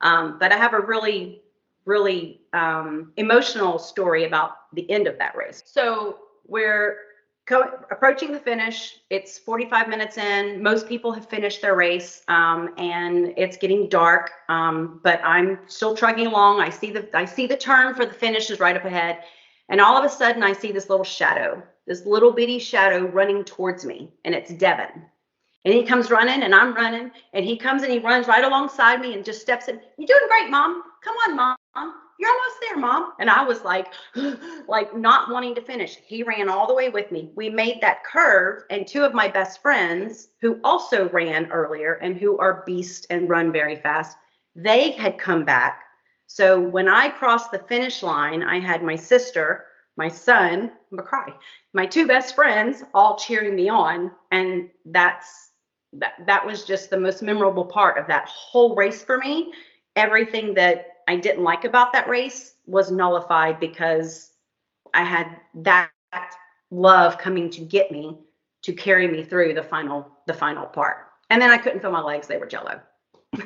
Um, but I have a really, really um, emotional story about the end of that race. So we're co- approaching the finish. It's 45 minutes in. Most people have finished their race um, and it's getting dark. Um, but I'm still trucking along. I see the I see the turn for the finish is right up ahead. And all of a sudden, I see this little shadow, this little bitty shadow running towards me, and it's Devin. And he comes running, and I'm running, and he comes and he runs right alongside me and just steps in. You're doing great, mom. Come on, mom. You're almost there, mom. And I was like, like not wanting to finish. He ran all the way with me. We made that curve, and two of my best friends who also ran earlier and who are beasts and run very fast, they had come back. So when I crossed the finish line, I had my sister, my son, I'm gonna cry, my two best friends all cheering me on. And that's that that was just the most memorable part of that whole race for me. Everything that I didn't like about that race was nullified because I had that love coming to get me to carry me through the final the final part. And then I couldn't feel my legs; they were jello.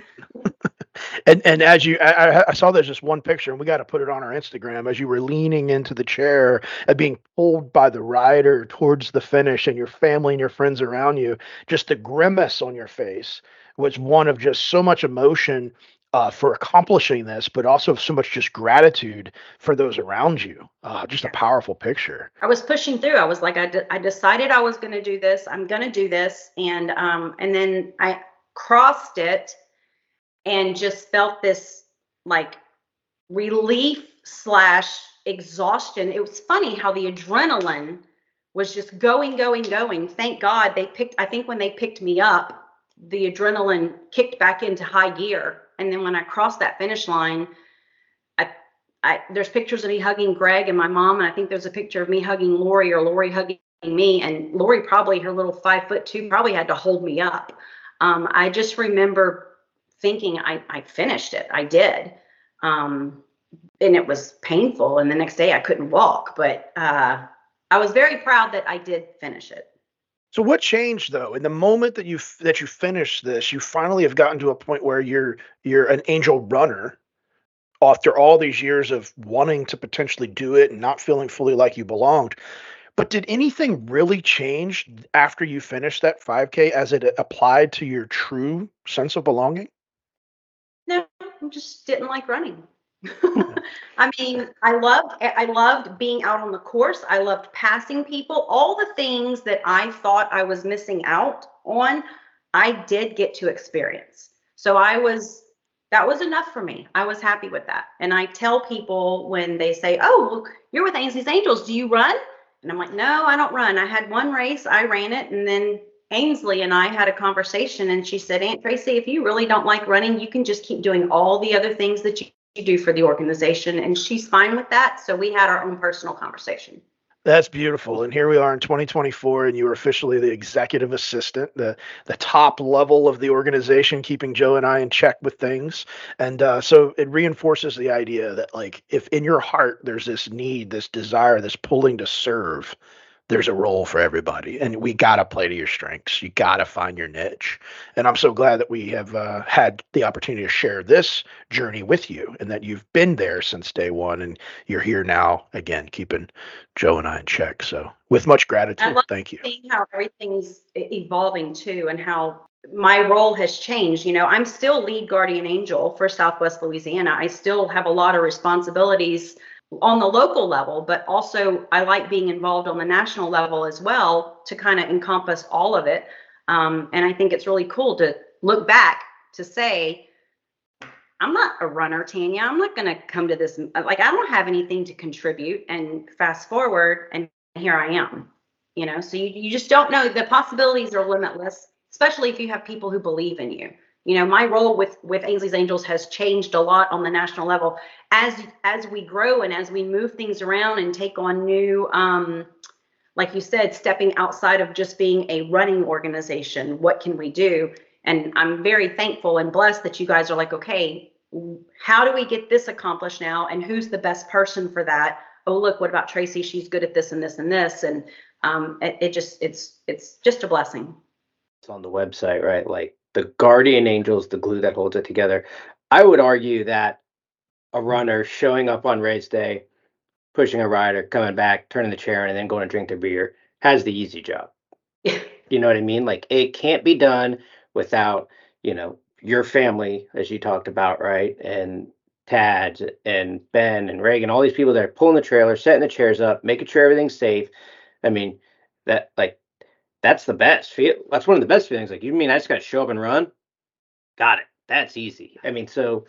And and as you, I, I saw there's just one picture, and we got to put it on our Instagram. As you were leaning into the chair and being pulled by the rider towards the finish, and your family and your friends around you, just the grimace on your face was one of just so much emotion uh, for accomplishing this, but also so much just gratitude for those around you. Uh, just a powerful picture. I was pushing through. I was like, I, de- I decided I was going to do this. I'm going to do this, and um, and then I crossed it and just felt this like relief slash exhaustion. It was funny how the adrenaline was just going, going, going. Thank God they picked, I think when they picked me up, the adrenaline kicked back into high gear. And then when I crossed that finish line, I, I there's pictures of me hugging Greg and my mom, and I think there's a picture of me hugging Lori or Lori hugging me. And Lori probably her little five foot two probably had to hold me up. Um, I just remember thinking I, I finished it. I did. Um, and it was painful. And the next day I couldn't walk, but uh, I was very proud that I did finish it. So what changed though? In the moment that you that you finished this, you finally have gotten to a point where you're you're an angel runner after all these years of wanting to potentially do it and not feeling fully like you belonged. But did anything really change after you finished that 5K as it applied to your true sense of belonging? No, I just didn't like running. I mean, I loved I loved being out on the course. I loved passing people. All the things that I thought I was missing out on, I did get to experience. So I was that was enough for me. I was happy with that. And I tell people when they say, "Oh, look, you're with Ainsley's Angels. Do you run?" And I'm like, "No, I don't run. I had one race, I ran it, and then Ainsley and I had a conversation, and she said, Aunt Tracie, if you really don't like running, you can just keep doing all the other things that you do for the organization. And she's fine with that. So we had our own personal conversation. That's beautiful. And here we are in 2024, and you are officially the executive assistant, the the top level of the organization, keeping Joe and I in check with things. And uh, so it reinforces the idea that, like, if in your heart there's this need, this desire, this pulling to serve, there's a role for everybody and we got to play to your strengths. You got to find your niche. And i'm so glad that we have uh, had the opportunity to share this journey with you and that you've been there since day one and you're here now. Again keeping joe and i in check. So with much gratitude thank you. seeing how everything's evolving too and how my role has changed. You know i'm still lead guardian angel for southwest louisiana. I still have a lot of responsibilities on the local level, but also I like being involved on the national level as well to kind of encompass all of it. Um, and I think it's really cool to look back to say, I'm not a runner, Tanya. I'm not going to come to this. Like, I don't have anything to contribute. And fast forward, and here I am. You know, so you, you just don't know. The possibilities are limitless, especially if you have people who believe in you you know my role with with ainsley's angels has changed a lot on the national level. As as we grow and as we move things around and take on new um like you said stepping outside of just being a running organization what can we do? And i'm very thankful and blessed that you guys are like okay how do we get this accomplished now? And who's the best person for that? Oh look what about tracie? She's good at this and this and this. And um it, it just it's it's just a blessing. It's on the website right? Like the guardian angel is the glue that holds it together. I would argue that a runner showing up on race day, pushing a rider, coming back, turning the chair, and then going to drink the beer has the easy job. you know what I mean? Like it can't be done without, you know, your family, as you talked about, right? And Tad and Ben and Reagan, all these people that are pulling the trailer, setting the chairs up, making sure everything's safe. I mean, that like that's the best feel. That's one of the best feelings. Like, you mean I just got to show up and run? Got it. That's easy. I mean, so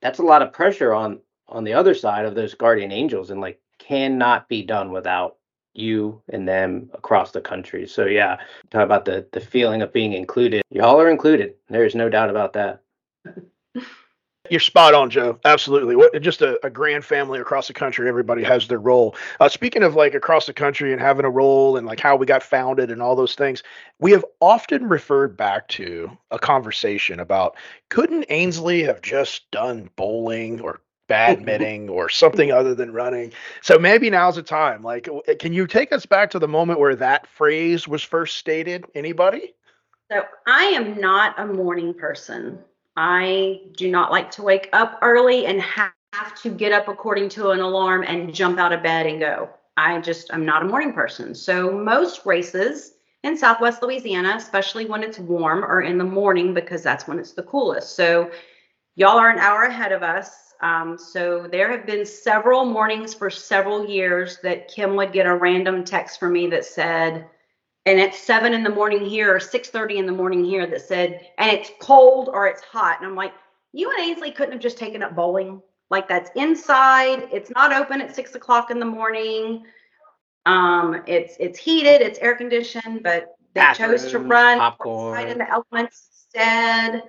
that's a lot of pressure on on the other side of those guardian angels and like cannot be done without you and them across the country. So yeah, talk about the the feeling of being included. Y'all are included. There's no doubt about that. You're spot on, Joe. Absolutely. What just a, a grand family across the country. Everybody has their role. Uh, speaking of like across the country and having a role and like how we got founded and all those things, we have often referred back to a conversation about couldn't Ainsley have just done bowling or badminton or something other than running? So maybe now's the time. Like, can you take us back to the moment where that phrase was first stated? Anybody? So I am not a morning person. I do not like to wake up early and have to get up according to an alarm and jump out of bed and go. I just I'm not a morning person. So most races in Southwest Louisiana, especially when it's warm, are in the morning because that's when it's the coolest. So y'all are an hour ahead of us. Um, so there have been several mornings for several years that Kim would get a random text from me that said, and it's seven in the morning here or six thirty in the morning here that said, and it's cold or it's hot. And I'm like, you and Ainsley couldn't have just taken up bowling. Like that's inside. It's not open at six o'clock in the morning. Um, it's it's heated, it's air conditioned, but they chose to run popcorn. outside in the elements instead.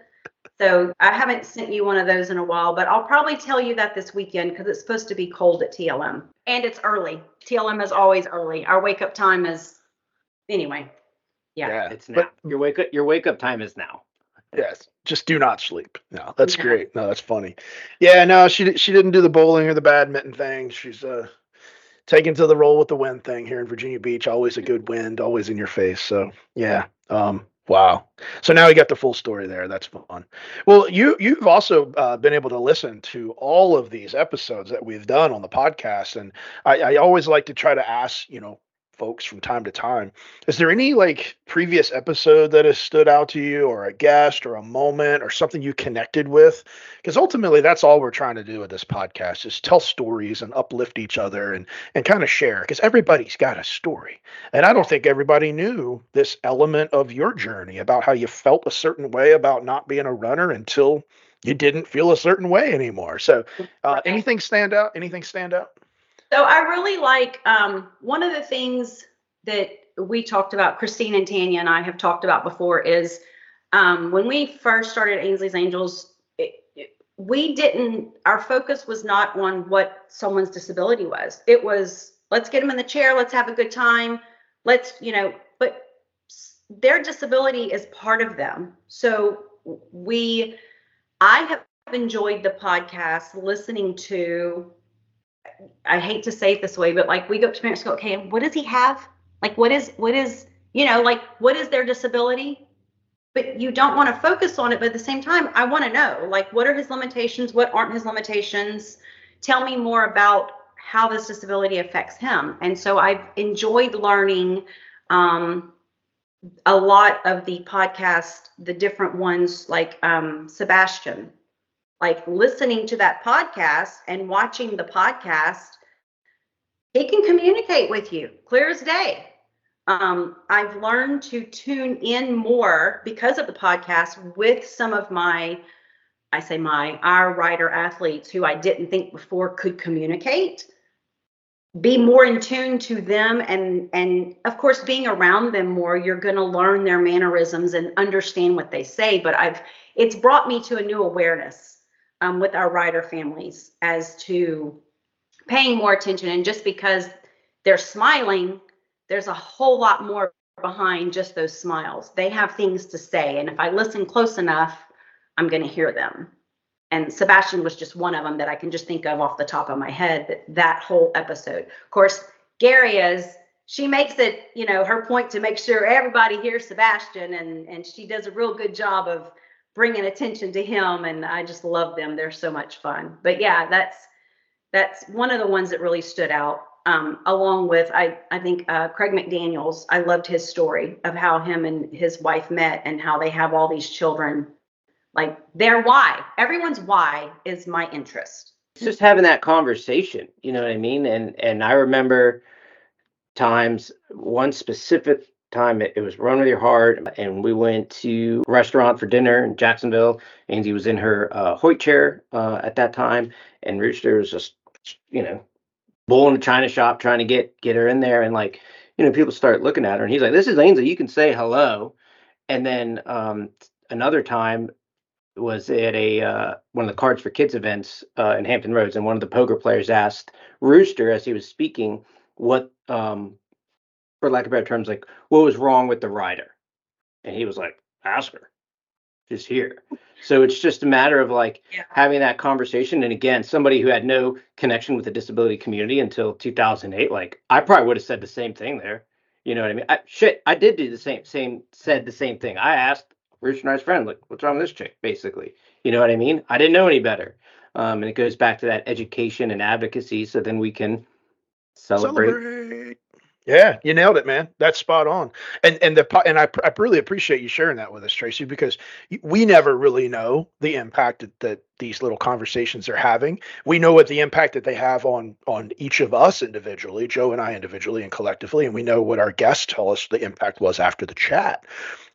So I haven't sent you one of those in a while, but I'll probably tell you that this weekend because it's supposed to be cold at TLM and it's early. TLM is always early. Our wake up time is anyway. Yeah. yeah. It's now. But your wake up your wake up time is now. Yes, just do not sleep. No, that's Yeah. great. No, that's funny. Yeah, no, she she didn't do the bowling or the badminton thing. She's uh taken to the roll with the wind thing here in Virginia Beach. Always a good wind, always in your face. So yeah, um, wow. So now we got the full story there. That's fun. Well, you you've also uh, been able to listen to all of these episodes that we've done on the podcast, and I, I always like to try to ask you know folks from time to time. Is there any like previous episode that has stood out to you or a guest or a moment or something you connected with? Because ultimately that's all we're trying to do with this podcast is tell stories and uplift each other and and kind of share because everybody's got a story. And i don't think everybody knew this element of your journey about how you felt a certain way about not being a runner until you didn't feel a certain way anymore. So uh, anything stand out? Anything stand out So I really like um, one of the things that we talked about, Christine and Tanya and I have talked about before, is um, when we first started Ainsley's Angels, it, it- we didn't, our focus was not on what someone's disability was. It was, let's get them in the chair, let's have a good time, let's, you know, but their disability is part of them. So we, I have enjoyed the podcast listening to I hate to say it this way, but like we go up to parents and go, okay, what does he have? Like what is what is you know, like what is their disability? But you don't want to focus on it, but at the same time, I want to know like what are his limitations, what aren't his limitations? Tell me more about how this disability affects him. And so I've enjoyed learning um a lot of the podcast, the different ones like um Sebastian like listening to that podcast and watching the podcast, he can communicate with you clear as day. Um, I've learned to tune in more because of the podcast with some of my, I say my, our rider athletes who I didn't think before could communicate. Be more in tune to them and and of course being around them more, you're gonna learn their mannerisms and understand what they say. But I've it's brought me to a new awareness um, with our rider families as to paying more attention. And just because they're smiling, there's a whole lot more behind just those smiles. They have things to say. And if I listen close enough, I'm going to hear them. And Sebastian was just one of them that I can just think of off the top of my head that, that whole episode. Of course, Gary is she makes it, you know, her point to make sure everybody hears Sebastian and and she does a real good job of bringing attention to him and I just love them. They're so much fun. But yeah, that's that's one of the ones that really stood out. Um, along with I I think uh, Craig McDaniel's. I loved his story of how him and his wife met and how they have all these children. Like their why, everyone's why is my interest. It's just having that conversation, you know what I mean? And and I remember times one specific time it, it was Run with Your Heart, and we went to a restaurant for dinner in Jacksonville. Ainsley was in her uh, Hoyt chair uh, at that time, and Rooster was just, you know, bull in a china shop trying to get get her in there, and like, you know, people start looking at her, and he's like, "This is Ainsley. You can say hello." And then um, another time was at a uh, one of the Cards for Kids events uh, in Hampton Roads, and one of the poker players asked Rooster as he was speaking what, um, for lack of better terms, like what was wrong with the rider, and he was like, "Ask her, she's here." So it's just a matter of like Yeah. having that conversation. And again, somebody who had no connection with the disability community until 2008, like I probably would have said the same thing there. You know what I mean? I, shit, I did do the same, same, said the same thing. I asked Rooster and I's friend, like, what's wrong with this chick? Basically, you know what I mean? I didn't know any better. Um, and it goes back to that education and advocacy. So then we can celebrate. Celebrate. Yeah, you nailed it, man. That's spot on. And and the and I I really appreciate you sharing that with us, Tracie, because we never really know the impact that, that these little conversations are having. We know what the impact that they have on on each of us individually, Joe and I individually and collectively, and we know what our guests tell us the impact was after the chat.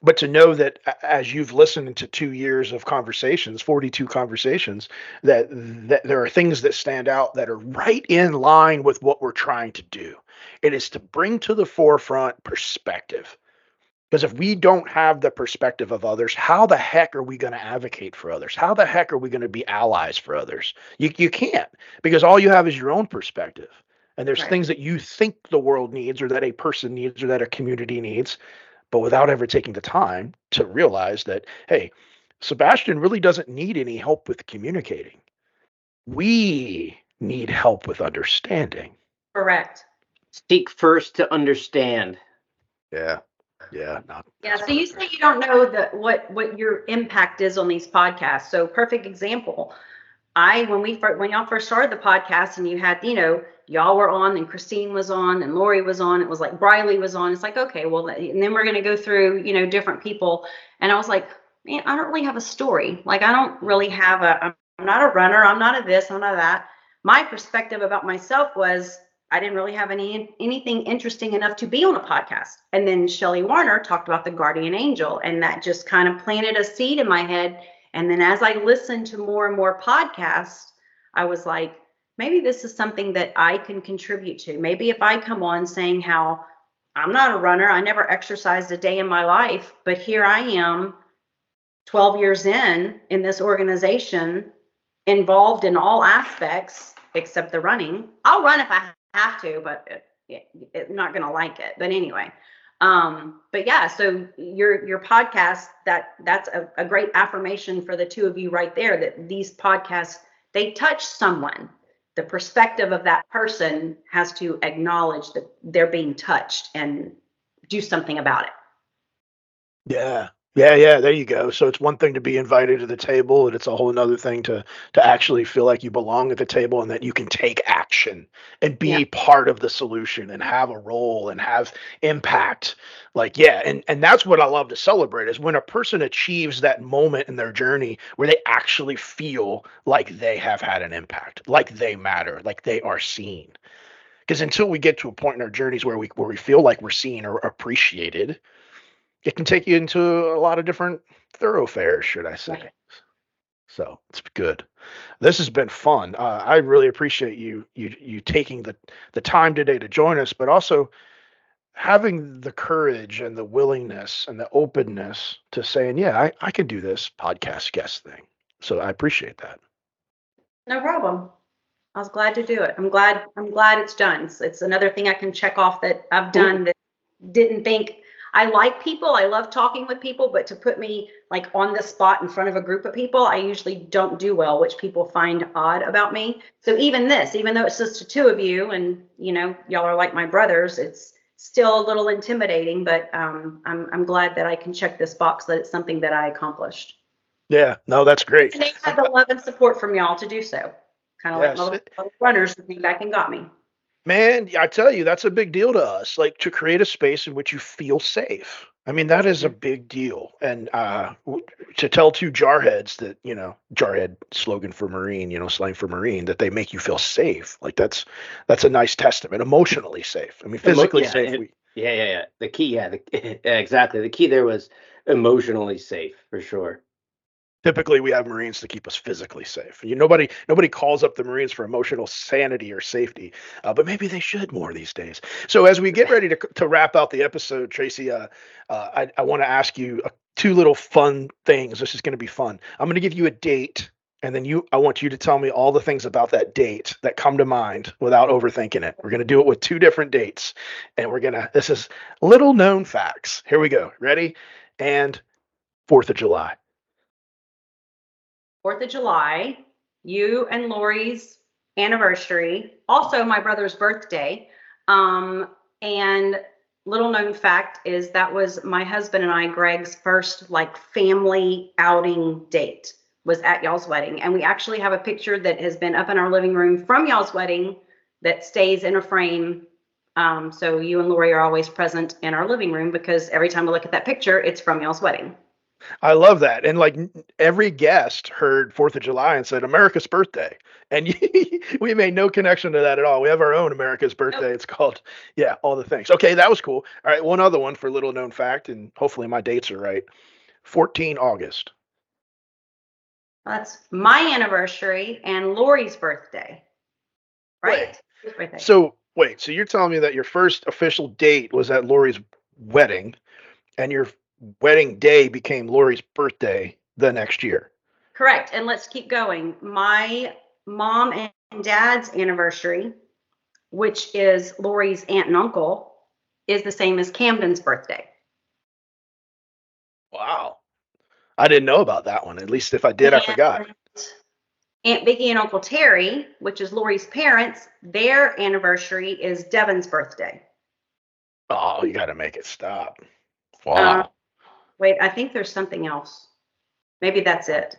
But to know that as you've listened to two years of conversations, 42 conversations, that that there are things that stand out that are right in line with what we're trying to do. It is to bring to the forefront perspective. Because if we don't have the perspective of others, how the heck are we going to advocate for others? How the heck are we going to be allies for others? You, you can't because all you have is your own perspective. And there's Right. things that you think the world needs or that a person needs or that a community needs, but without ever taking the time to realize that, hey, Sebastian really doesn't need any help with communicating. We need help with understanding. Correct. Seek first to understand. Yeah. Yeah. Not, Yeah, so you say you don't know the what what your impact is on these podcasts. So perfect example. I when we first when y'all first started the podcast and you had, you know, y'all were on and Christine was on and Lori was on, it was like Briley was on. It's like, okay, well, and then we're gonna go through, you know, different people. And I was like, man, I don't really have a story. Like I don't really have a I'm I'm not a runner, I'm not a this, I'm not a that. My perspective about myself was I didn't really have any anything interesting enough to be on a podcast. And then Shelly Warner talked about the guardian angel, and that just kind of planted a seed in my head. And then as I listened to more and more podcasts, I was like, maybe this is something that I can contribute to. Maybe if I come on saying how I'm not a runner, I never exercised a day in my life, but here I am 12 years in in this organization involved in all aspects except the running. I'll run if I have to, but it, it, it- not gonna like it. But anyway, um, but yeah. So your your podcast that that's a, a great affirmation for the two of you right there. That these podcasts they touch someone. The perspective of that person has to acknowledge that they're being touched and do something about it. Yeah. Yeah, yeah, there you go. So it's one thing to be invited to the table, and it's a whole another thing to to actually feel like you belong at the table and that you can take action and be Yeah. part of the solution and have a role and have impact. Like, yeah, and and that's what I love to celebrate is when a person achieves that moment in their journey where they actually feel like they have had an impact, like they matter, like they are seen. Because until we get to a point in our journeys where we where we feel like we're seen or appreciated, it can take you into a lot of different thoroughfares, should I say. Right. So it's good. This has been fun. Uh, I really appreciate you you you taking the the time today to join us, but also having the courage and the willingness and the openness to saying, yeah, I, I can do this podcast guest thing. So I appreciate that. No problem. I was glad to do it. I'm glad. I'm glad it's done. It's, it's another thing I can check off that I've done that didn't think I like people. I love talking with people, but to put me like on the spot in front of a group of people, I usually don't do well, which people find odd about me. So even this, even though it's just the two of you, and you know y'all are like my brothers, it's still a little intimidating. But um, I'm I'm glad that I can check this box that it's something that I accomplished. Yeah, no, that's great. And they had the love and support from y'all to do so. Kind of Yes. like my runners who came back and got me. Man, I tell you, that's a big deal to us. Like to create a space in which you feel safe. I mean, that is a big deal. And uh, to tell two jarheads that, you know, jarhead slogan for Marine, you know, slang for Marine, that they make you feel safe. Like that's that's a nice testament. Emotionally safe. I mean, physically yeah, safe. and- we, Yeah, yeah, yeah. The key, yeah, the, yeah, exactly. The key there was emotionally safe for sure. Typically, we have Marines to keep us physically safe. You nobody nobody calls up the Marines for emotional sanity or safety, uh, but maybe they should more these days. So as we get ready to to wrap out the episode, Tracie, uh, uh, I, I want to ask you uh, two little fun things. This is going to be fun. I'm going to give you a date, and then you I want you to tell me all the things about that date that come to mind without overthinking it. We're going to do it with two different dates, and we're gonna. This is little known facts. Here we go. Ready? And Fourth of July. Fourth of July, you and Lori's anniversary, also my brother's birthday. Um, and little known fact is that was my husband and I, Greg's first like family outing date was at y'all's wedding. And we actually have a picture that has been up in our living room from y'all's wedding that stays in a frame. Um, so you and Lori are always present in our living room because every time we look at that picture, it's from y'all's wedding. I love that. And like every guest heard Fourth of July and said America's birthday. And we made no connection to that at all. We have our own America's birthday. Nope. It's called, yeah, all the things. Okay, that was cool. All right, one other one for little known fact, and hopefully my dates are right. 14 August. That's my anniversary and Lori's birthday. Right? Birthday. So wait, so you're telling me that your first official date was at Lori's wedding and your wedding day became Lori's birthday the next year. Correct. And let's keep going. My mom and dad's anniversary, which is Lori's aunt and uncle, is the same as Camden's birthday. Wow. I didn't know about that one. At least if I did, and I forgot. Aunt Vicky and Uncle Terry, which is Lori's parents, their anniversary is Devin's birthday. Oh, you got to make it stop. Uh, wow. Wait, I think there's something else. Maybe that's it.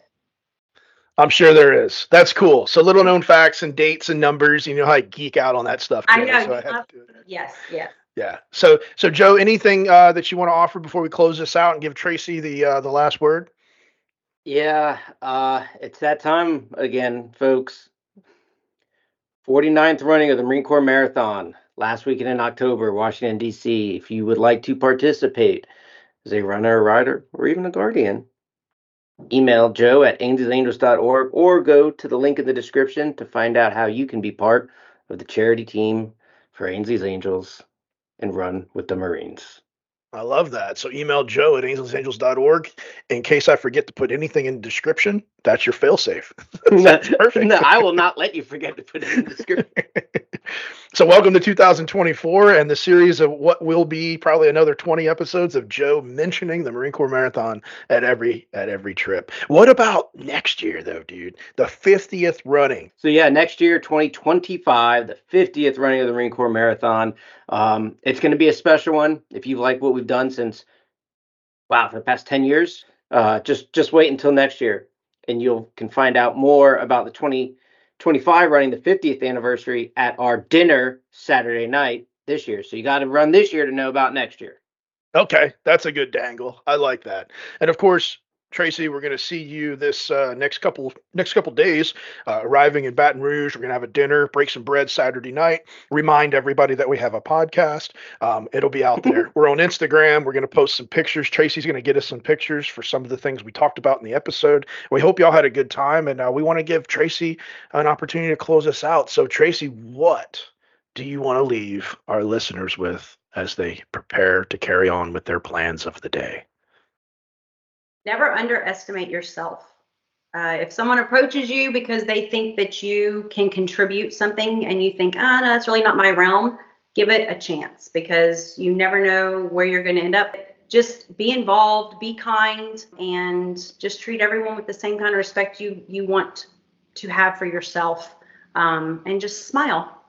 I'm sure there is. That's cool. So little known facts and dates and numbers. You know how I geek out on that stuff. Too, I know. So I yes. Yeah. Yeah. So so Joe, anything uh, that you want to offer before we close this out and give Tracie the uh, the last word? Yeah, uh, it's that time again, folks. 49th running of the Marine Corps Marathon last weekend in October, Washington D.C. If you would like to participate, as a runner, a rider, or even a guardian, email joe at ainsleyangels.org or go to the link in the description to find out how you can be part of the charity team for Ainsley's Angels and run with the Marines. I love that. So email joe at ainsleysangels.org. In case I forget to put anything in the description, that's your failsafe. that's perfect. No, I will not let you forget to put it in the description. so welcome to 2024 and the series of what will be probably another 20 episodes of Joe mentioning the Marine Corps Marathon at every at every trip. What about next year though, dude? The 50th running. So yeah, next year 2025, the 50th running of the Marine Corps Marathon. Um, it's going to be a special one. If you like what we've done since wow, for the past 10 years, uh, just just wait until next year and you'll can find out more about the 2025 running the 50th anniversary at our dinner Saturday night this year. So you got to run this year to know about next year. Okay, that's a good dangle. I like that. And of course, Tracie, we're going to see you this uh, next couple next couple days. Uh, arriving in Baton Rouge, we're going to have a dinner, break some bread Saturday night. Remind everybody that we have a podcast. Um, it'll be out there. we're on Instagram. We're going to post some pictures. Tracie's going to get us some pictures for some of the things we talked about in the episode. We hope y'all had a good time, and uh, we want to give Tracie an opportunity to close us out. So, Tracie, what do you want to leave our listeners with as they prepare to carry on with their plans of the day? Never underestimate yourself. Uh, if someone approaches you because they think that you can contribute something and you think, ah, no, that's really not my realm, give it a chance because you never know where you're going to end up. Just be involved, be kind, and just treat everyone with the same kind of respect you you want to have for yourself, um, and just smile.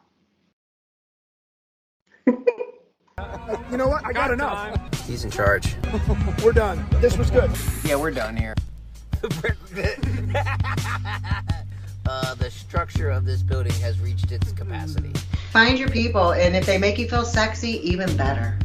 You know what? I got, got enough. He's in charge. we're done. This was good. Yeah, we're done here. uh, the structure of this building has reached its capacity. Find your people, and if they make you feel sexy, even better.